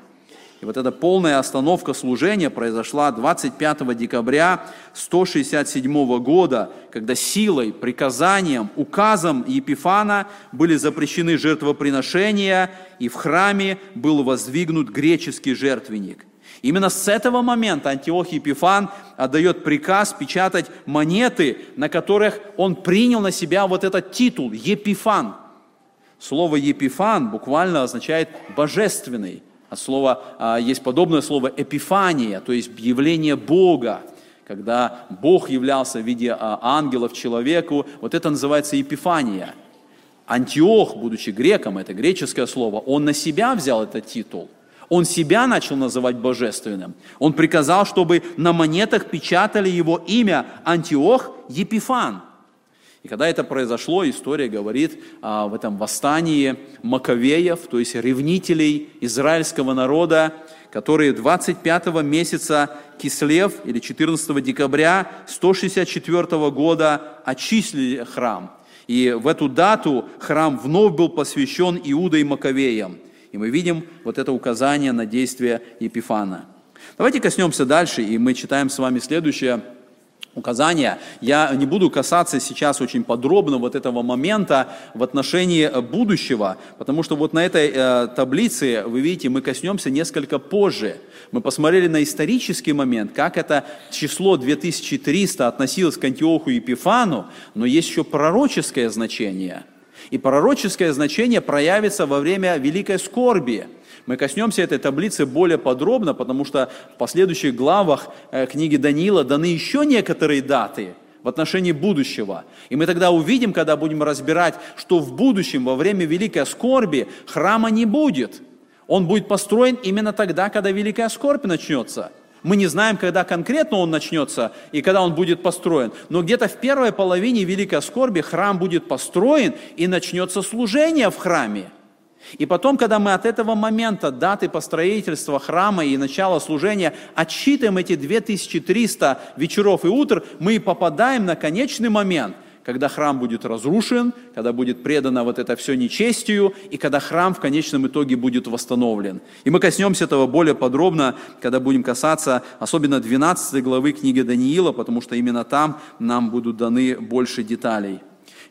и вот эта полная остановка служения произошла 25 декабря 167 года, когда силой, приказанием, указом Епифана были запрещены жертвоприношения, и в храме был воздвигнут греческий жертвенник. Именно с этого момента Антиох Епифан отдает приказ печатать монеты, на которых он принял на себя вот этот титул «Епифан». Слово «Епифан» буквально означает «божественный». От слова, а, есть подобное слово «эпифания», то есть явление Бога, когда Бог являлся в виде а, ангелов человеку, вот это называется «епифания». Антиох, будучи греком, это греческое слово, он на себя взял этот титул. Он себя начал называть божественным. Он приказал, чтобы на монетах печатали его имя Антиох Епифан – и когда это произошло, история говорит а, в этом восстании Маковеев, то есть ревнителей израильского народа, которые 25 месяца Кислев или 14 декабря 164 года очистили храм. И в эту дату храм вновь был посвящен Иуда и Маковеям. И мы видим вот это указание на действие Епифана. Давайте коснемся дальше, и мы читаем с вами следующее – указания. Я не буду касаться сейчас очень подробно вот этого момента в отношении э, будущего, потому что вот на этой э, таблице, вы видите, мы коснемся несколько позже. Мы посмотрели на исторический момент, как это число 2300 относилось к Антиоху и Епифану, но есть еще пророческое значение. И пророческое значение проявится во время великой скорби – мы коснемся этой таблицы более подробно, потому что в последующих главах э, книги Даниила даны еще некоторые даты в отношении будущего. И мы тогда увидим, когда будем разбирать, что в будущем, во время великой скорби, храма не будет. Он будет построен именно тогда, когда великая скорбь начнется. Мы не знаем, когда конкретно он начнется и когда он будет построен. Но где-то в первой половине Великой Скорби храм будет построен и начнется служение в храме. И потом, когда мы от этого момента, даты построительства храма и начала служения, отсчитываем эти 2300 вечеров и утр, мы попадаем на конечный момент, когда храм будет разрушен, когда будет предано вот это все нечестию, и когда храм в конечном итоге будет восстановлен. И мы коснемся этого более подробно, когда будем касаться особенно 12 главы книги Даниила, потому что именно там нам будут даны больше деталей.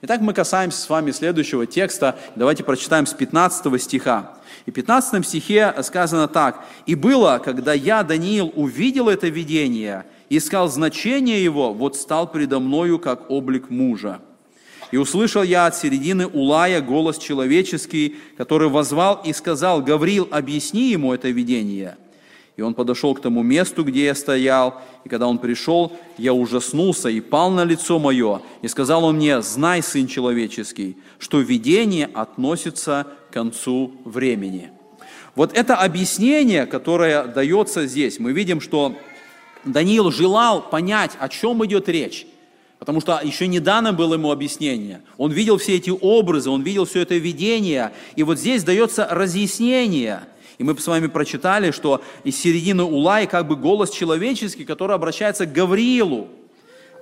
Итак, мы касаемся с вами следующего текста. Давайте прочитаем с 15 стиха. И в 15 стихе сказано так. «И было, когда я, Даниил, увидел это видение, искал значение его, вот стал предо мною, как облик мужа. И услышал я от середины Улая голос человеческий, который возвал и сказал, «Гаврил, объясни ему это видение». И он подошел к тому месту, где я стоял, и когда он пришел, я ужаснулся и пал на лицо мое, и сказал он мне, знай, Сын Человеческий, что видение относится к концу времени. Вот это объяснение, которое дается здесь, мы видим, что Даниил желал понять, о чем идет речь. Потому что еще не дано было ему объяснение. Он видел все эти образы, он видел все это видение. И вот здесь дается разъяснение – и мы с вами прочитали, что из середины Улай как бы голос человеческий, который обращается к Гавриилу.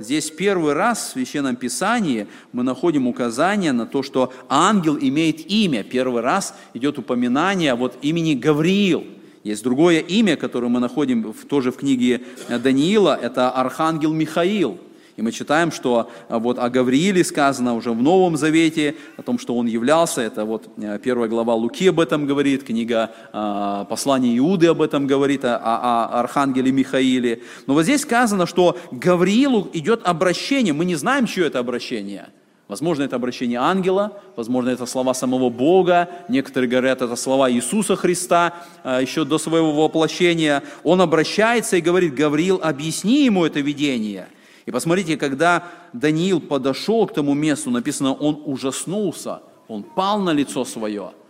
Здесь первый раз в Священном Писании мы находим указание на то, что ангел имеет имя. Первый раз идет упоминание вот имени Гавриил. Есть другое имя, которое мы находим тоже в книге Даниила, это архангел Михаил. И мы читаем, что а, вот о Гаврииле сказано уже в Новом Завете, о том, что он являлся, это вот э, первая глава Луки об этом говорит, книга э, послания Иуды об этом говорит, о, о архангеле Михаиле. Но вот здесь сказано, что Гавриилу идет обращение, мы не знаем, чье это обращение – Возможно, это обращение ангела, возможно, это слова самого Бога, некоторые говорят, это слова Иисуса Христа еще до своего воплощения. Он обращается и говорит, Гавриил, объясни ему это видение. И посмотрите, когда Даниил подошел к тому месту, написано, он ужаснулся, он пал на лицо свое –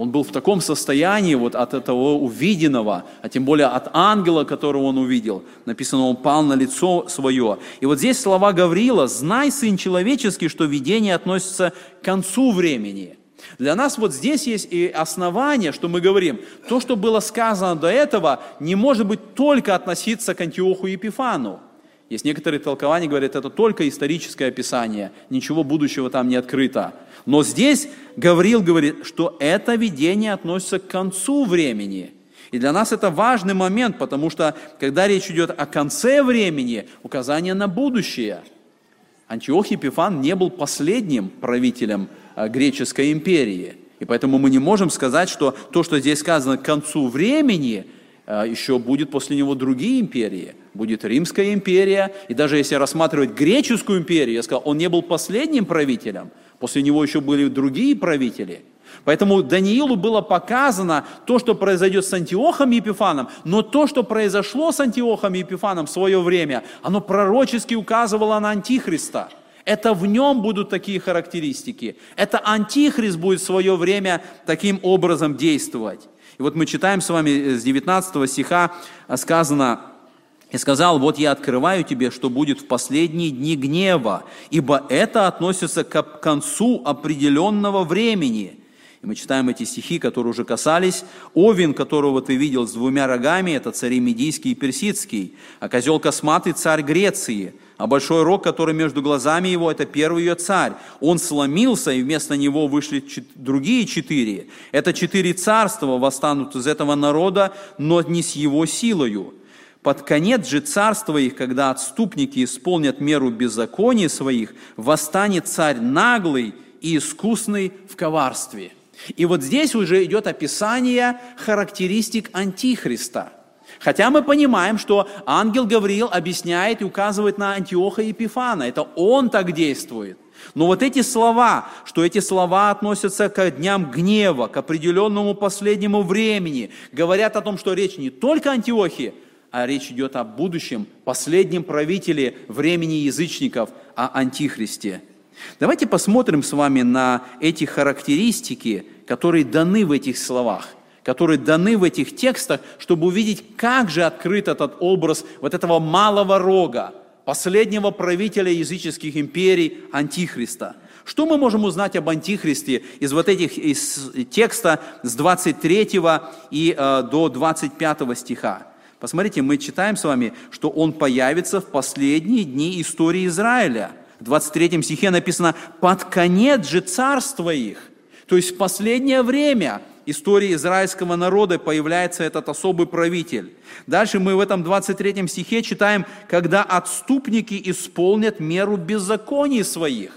он был в таком состоянии вот от этого увиденного, а тем более от ангела, которого он увидел. Написано, он пал на лицо свое. И вот здесь слова Гавриила, «Знай, Сын Человеческий, что видение относится к концу времени». Для нас вот здесь есть и основание, что мы говорим, то, что было сказано до этого, не может быть только относиться к Антиоху Епифану. Есть некоторые толкования, говорят, это только историческое описание, ничего будущего там не открыто. Но здесь Гавриил говорит, что это видение относится к концу времени. И для нас это важный момент, потому что, когда речь идет о конце времени, указание на будущее. Антиох Епифан не был последним правителем а, греческой империи. И поэтому мы не можем сказать, что то, что здесь сказано к концу времени – а, еще будет после него другие империи. Будет Римская империя, и даже если рассматривать греческую империю, я сказал, он не был последним правителем, после него еще были другие правители. Поэтому Даниилу было показано то, что произойдет с Антиохом Епифаном, но то, что произошло с Антиохом Епифаном в свое время, оно пророчески указывало на Антихриста. Это в нем будут такие характеристики. Это Антихрист будет в свое время таким образом действовать. И вот мы читаем с вами э, с 19 стиха э, сказано, «И сказал, вот я открываю тебе, что будет в последние дни гнева, ибо это относится к концу определенного времени». И мы читаем эти стихи, которые уже касались. Овен, которого ты видел с двумя рогами, это цари Медийский и Персидский, а козел косматый царь Греции – а большой рог, который между глазами его, это первый ее царь. Он сломился, и вместо него вышли другие четыре. Это четыре царства восстанут из этого народа, но не с его силою. Под конец же царства их, когда отступники исполнят меру беззакония своих, восстанет царь наглый и искусный в коварстве. И вот здесь уже идет описание характеристик Антихриста – Хотя мы понимаем, что ангел Гавриил объясняет и указывает на Антиоха Епифана. Это он так действует. Но вот эти слова, что эти слова относятся к дням гнева, к определенному последнему времени, говорят о том, что речь не только о Антиохе, а речь идет о будущем, последнем правителе времени язычников, о Антихристе. Давайте посмотрим с вами на эти характеристики, которые даны в этих словах которые даны в этих текстах, чтобы увидеть, как же открыт этот образ вот этого малого рога, последнего правителя языческих империй, Антихриста. Что мы можем узнать об Антихристе из вот этих из текста с 23 и э, до 25 стиха? Посмотрите, мы читаем с вами, что он появится в последние дни истории Израиля. В 23 стихе написано «под конец же царства их». То есть в последнее время истории израильского народа появляется этот особый правитель. Дальше мы в этом 23 стихе читаем, когда отступники исполнят меру беззаконий своих.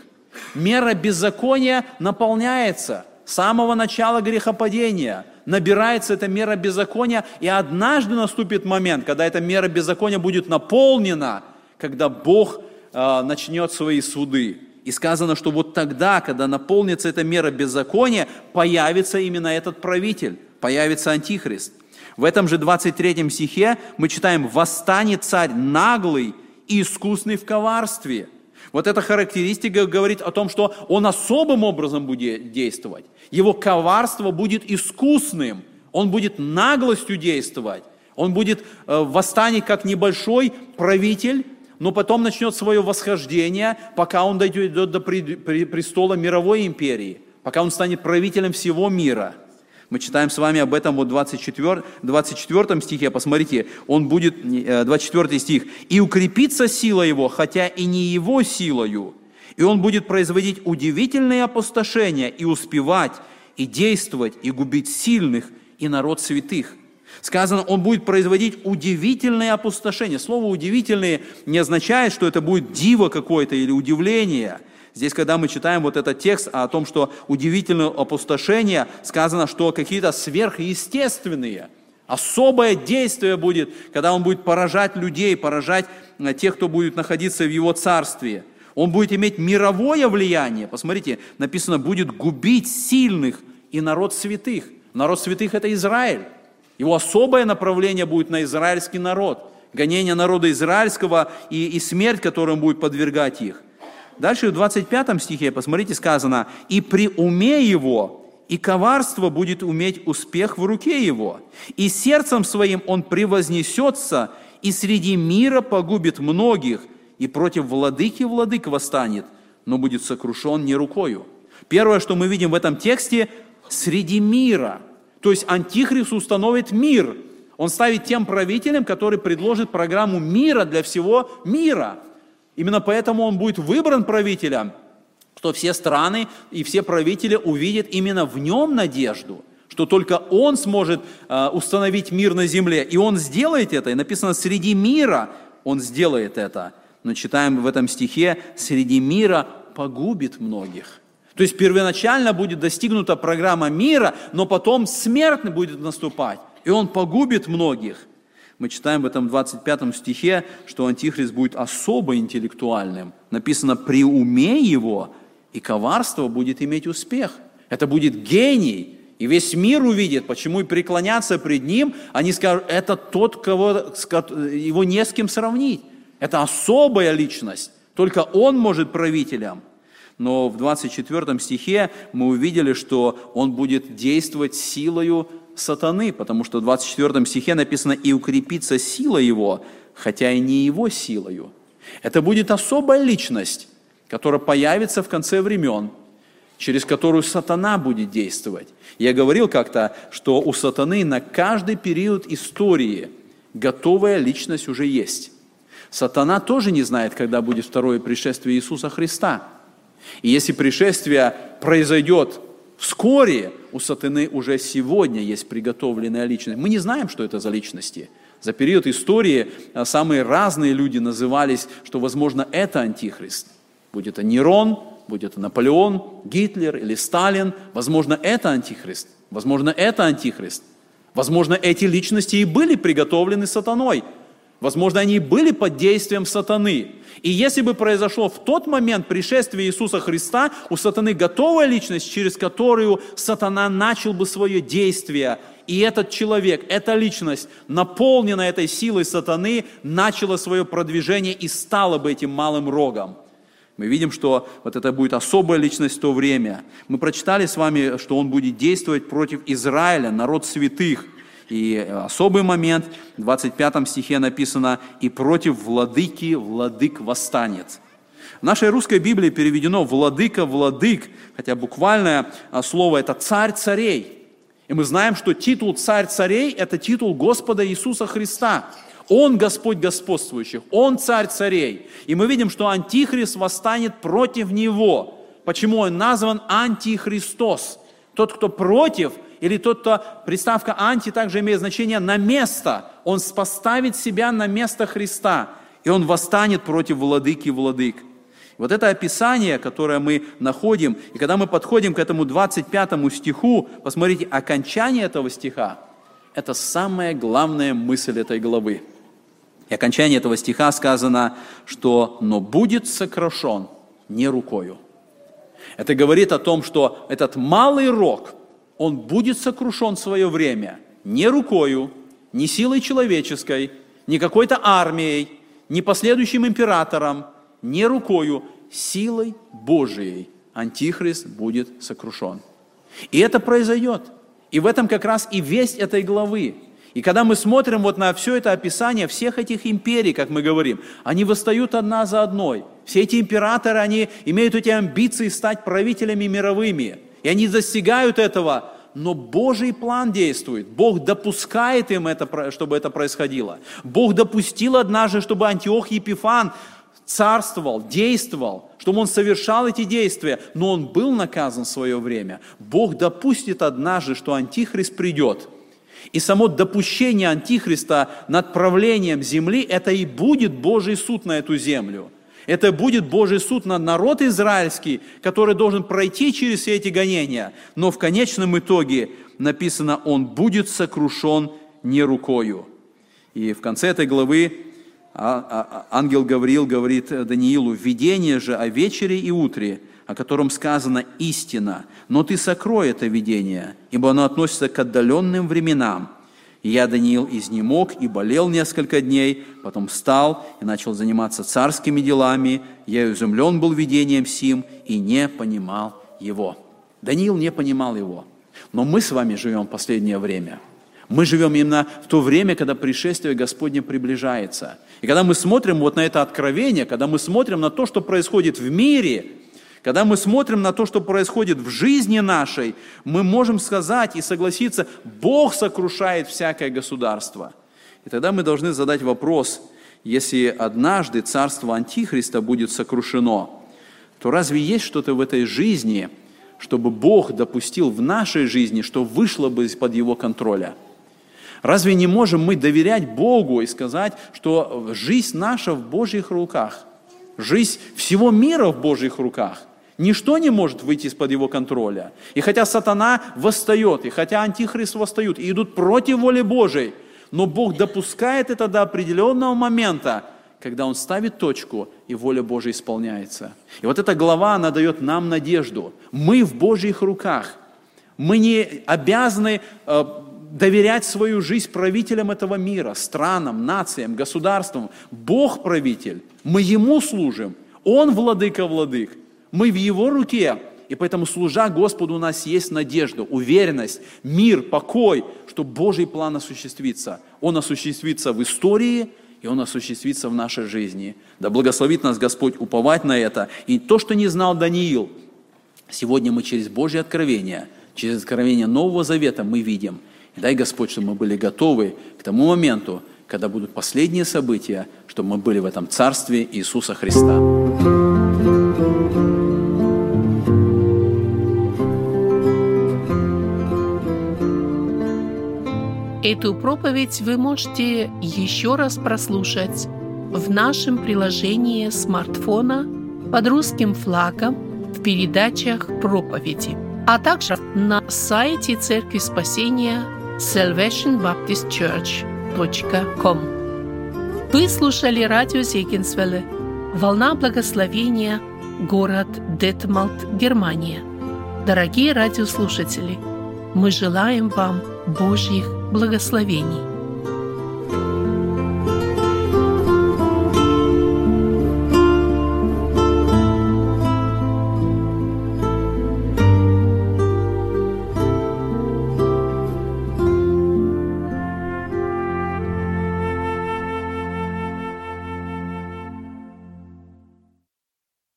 Мера беззакония наполняется с самого начала грехопадения. Набирается эта мера беззакония, и однажды наступит момент, когда эта мера беззакония будет наполнена, когда Бог э, начнет свои суды. И сказано, что вот тогда, когда наполнится эта мера беззакония, появится именно этот правитель, появится антихрист. В этом же 23 стихе мы читаем «Восстанет царь наглый и искусный в коварстве». Вот эта характеристика говорит о том, что он особым образом будет действовать. Его коварство будет искусным, он будет наглостью действовать. Он будет э, восстанет как небольшой правитель, но потом начнет свое восхождение, пока он дойдет до престола мировой империи, пока он станет правителем всего мира. Мы читаем с вами об этом вот 24, 24 стихе, посмотрите, он будет, 24 э, стих, «И укрепится сила его, хотя и не его силою, и он будет производить удивительные опустошения и успевать, и действовать, и губить сильных, и народ святых». Сказано, он будет производить удивительные опустошения. Слово «удивительные» не означает, что это будет диво какое-то или удивление. Здесь, когда мы читаем вот этот текст о том, что удивительное опустошение, сказано, что какие-то сверхъестественные, особое действие будет, когда он будет поражать людей, поражать э, тех, кто будет находиться в его царстве. Он будет иметь мировое влияние. Посмотрите, написано, будет губить сильных и народ святых. Народ святых – это Израиль. Его особое направление будет на израильский народ. Гонение народа израильского и, и смерть, которым будет подвергать их. Дальше в 25 стихе, посмотрите, сказано, «И при уме его, и коварство будет уметь успех в руке его, и сердцем своим он превознесется, и среди мира погубит многих, и против владыки владык восстанет, но будет сокрушен не рукою». Первое, что мы видим в этом тексте, среди мира – то есть Антихрист установит мир. Он ставит тем правителем, который предложит программу мира для всего мира. Именно поэтому он будет выбран правителем, что все страны и все правители увидят именно в нем надежду, что только он сможет э, установить мир на земле. И он сделает это. И написано, среди мира он сделает это. Но читаем в этом стихе, среди мира погубит многих. То есть первоначально будет достигнута программа мира, но потом смерть будет наступать, и он погубит многих. Мы читаем в этом 25 стихе, что Антихрист будет особо интеллектуальным. Написано, при уме его и коварство будет иметь успех. Это будет гений, и весь мир увидит, почему и преклоняться пред ним, они скажут, это тот, кого его не с кем сравнить. Это особая личность, только он может правителем – но в 24 стихе мы увидели, что он будет действовать силою сатаны, потому что в 24 стихе написано «и укрепится сила его, хотя и не его силою». Это будет особая личность, которая появится в конце времен, через которую сатана будет действовать. Я говорил как-то, что у сатаны на каждый период истории готовая личность уже есть. Сатана тоже не знает, когда будет второе пришествие Иисуса Христа – и если пришествие произойдет вскоре, у сатаны уже сегодня есть приготовленная личность. Мы не знаем, что это за личности. За период истории а, самые разные люди назывались, что, возможно, это антихрист. Будь это Нерон, будь это Наполеон, Гитлер или Сталин, возможно, это антихрист. Возможно, это антихрист. Возможно, эти личности и были приготовлены сатаной. Возможно, они были под действием сатаны. И если бы произошло в тот момент пришествие Иисуса Христа, у сатаны готовая личность, через которую сатана начал бы свое действие, и этот человек, эта личность, наполненная этой силой сатаны, начала свое продвижение и стала бы этим малым рогом. Мы видим, что вот это будет особая личность в то время. Мы прочитали с вами, что он будет действовать против Израиля, народ святых. И особый момент, в 25 стихе написано, «И против владыки владык восстанет». В нашей русской Библии переведено «владыка, владык», хотя буквальное а, слово это «царь царей». И мы знаем, что титул «царь царей» – это титул Господа Иисуса Христа. Он Господь господствующих, Он царь царей. И мы видим, что Антихрист восстанет против Него. Почему он назван Антихристос? Тот, кто против или тот, кто приставка анти также имеет значение на место. Он поставит себя на место Христа, и он восстанет против владыки владык. Вот это описание, которое мы находим, и когда мы подходим к этому 25 стиху, посмотрите, окончание этого стиха, это самая главная мысль этой главы. И окончание этого стиха сказано, что «но будет сокрушен не рукою». Это говорит о том, что этот малый рог – он будет сокрушен в свое время не рукою, не силой человеческой, не какой-то армией, не последующим императором, не рукою, силой Божией Антихрист будет сокрушен. И это произойдет. И в этом как раз и весть этой главы. И когда мы смотрим вот на все это описание всех этих империй, как мы говорим, они восстают одна за одной. Все эти императоры, они имеют эти амбиции стать правителями мировыми – и они достигают этого, но Божий план действует. Бог допускает им это, чтобы это происходило. Бог допустил однажды, чтобы Антиох Епифан царствовал, действовал, чтобы он совершал эти действия, но он был наказан в свое время. Бог допустит однажды, что Антихрист придет. И само допущение Антихриста над правлением земли, это и будет Божий суд на эту землю. Это будет Божий суд над народ израильский, который должен пройти через все эти гонения. Но в конечном итоге написано, он будет сокрушен не рукою. И в конце этой главы а, а, ангел Гавриил говорит Даниилу, «Видение же о вечере и утре, о котором сказано истина, но ты сокрой это видение, ибо оно относится к отдаленным временам. И я, Даниил, изнемог и болел несколько дней, потом встал и начал заниматься царскими делами. Я изумлен был видением сим и не понимал его». Даниил не понимал его. Но мы с вами живем в последнее время – мы живем именно в то время, когда пришествие Господне приближается. И когда мы смотрим вот на это откровение, когда мы смотрим на то, что происходит в мире, когда мы смотрим на то, что происходит в жизни нашей, мы можем сказать и согласиться, Бог сокрушает всякое государство. И тогда мы должны задать вопрос, если однажды царство Антихриста будет сокрушено, то разве есть что-то в этой жизни, чтобы Бог допустил в нашей жизни, что вышло бы из-под Его контроля – Разве не можем мы доверять Богу и сказать, что жизнь наша в Божьих руках, жизнь всего мира в Божьих руках? Ничто не может выйти из-под его контроля. И хотя сатана восстает, и хотя антихрист восстают, и идут против воли Божией, но Бог допускает это до определенного момента, когда Он ставит точку, и воля Божия исполняется. И вот эта глава, она дает нам надежду. Мы в Божьих руках. Мы не обязаны э, доверять свою жизнь правителям этого мира, странам, нациям, государствам. Бог правитель, мы Ему служим, Он владыка владык, мы в Его руке. И поэтому, служа Господу, у нас есть надежда, уверенность, мир, покой, что Божий план осуществится. Он осуществится в истории, и Он осуществится в нашей жизни. Да благословит нас Господь уповать на это. И то, что не знал Даниил, сегодня мы через Божье откровение, через откровение Нового Завета мы видим – и дай, Господь, чтобы мы были готовы к тому моменту, когда будут последние события, чтобы мы были в этом Царстве Иисуса Христа. Эту проповедь вы можете еще раз прослушать в нашем приложении смартфона под русским флагом в передачах проповеди, а также на сайте Церкви Спасения salvationbaptistchurch.com Вы слушали радио Зегенсвелле «Волна благословения», город Детмалт, Германия. Дорогие радиослушатели, мы желаем вам Божьих благословений.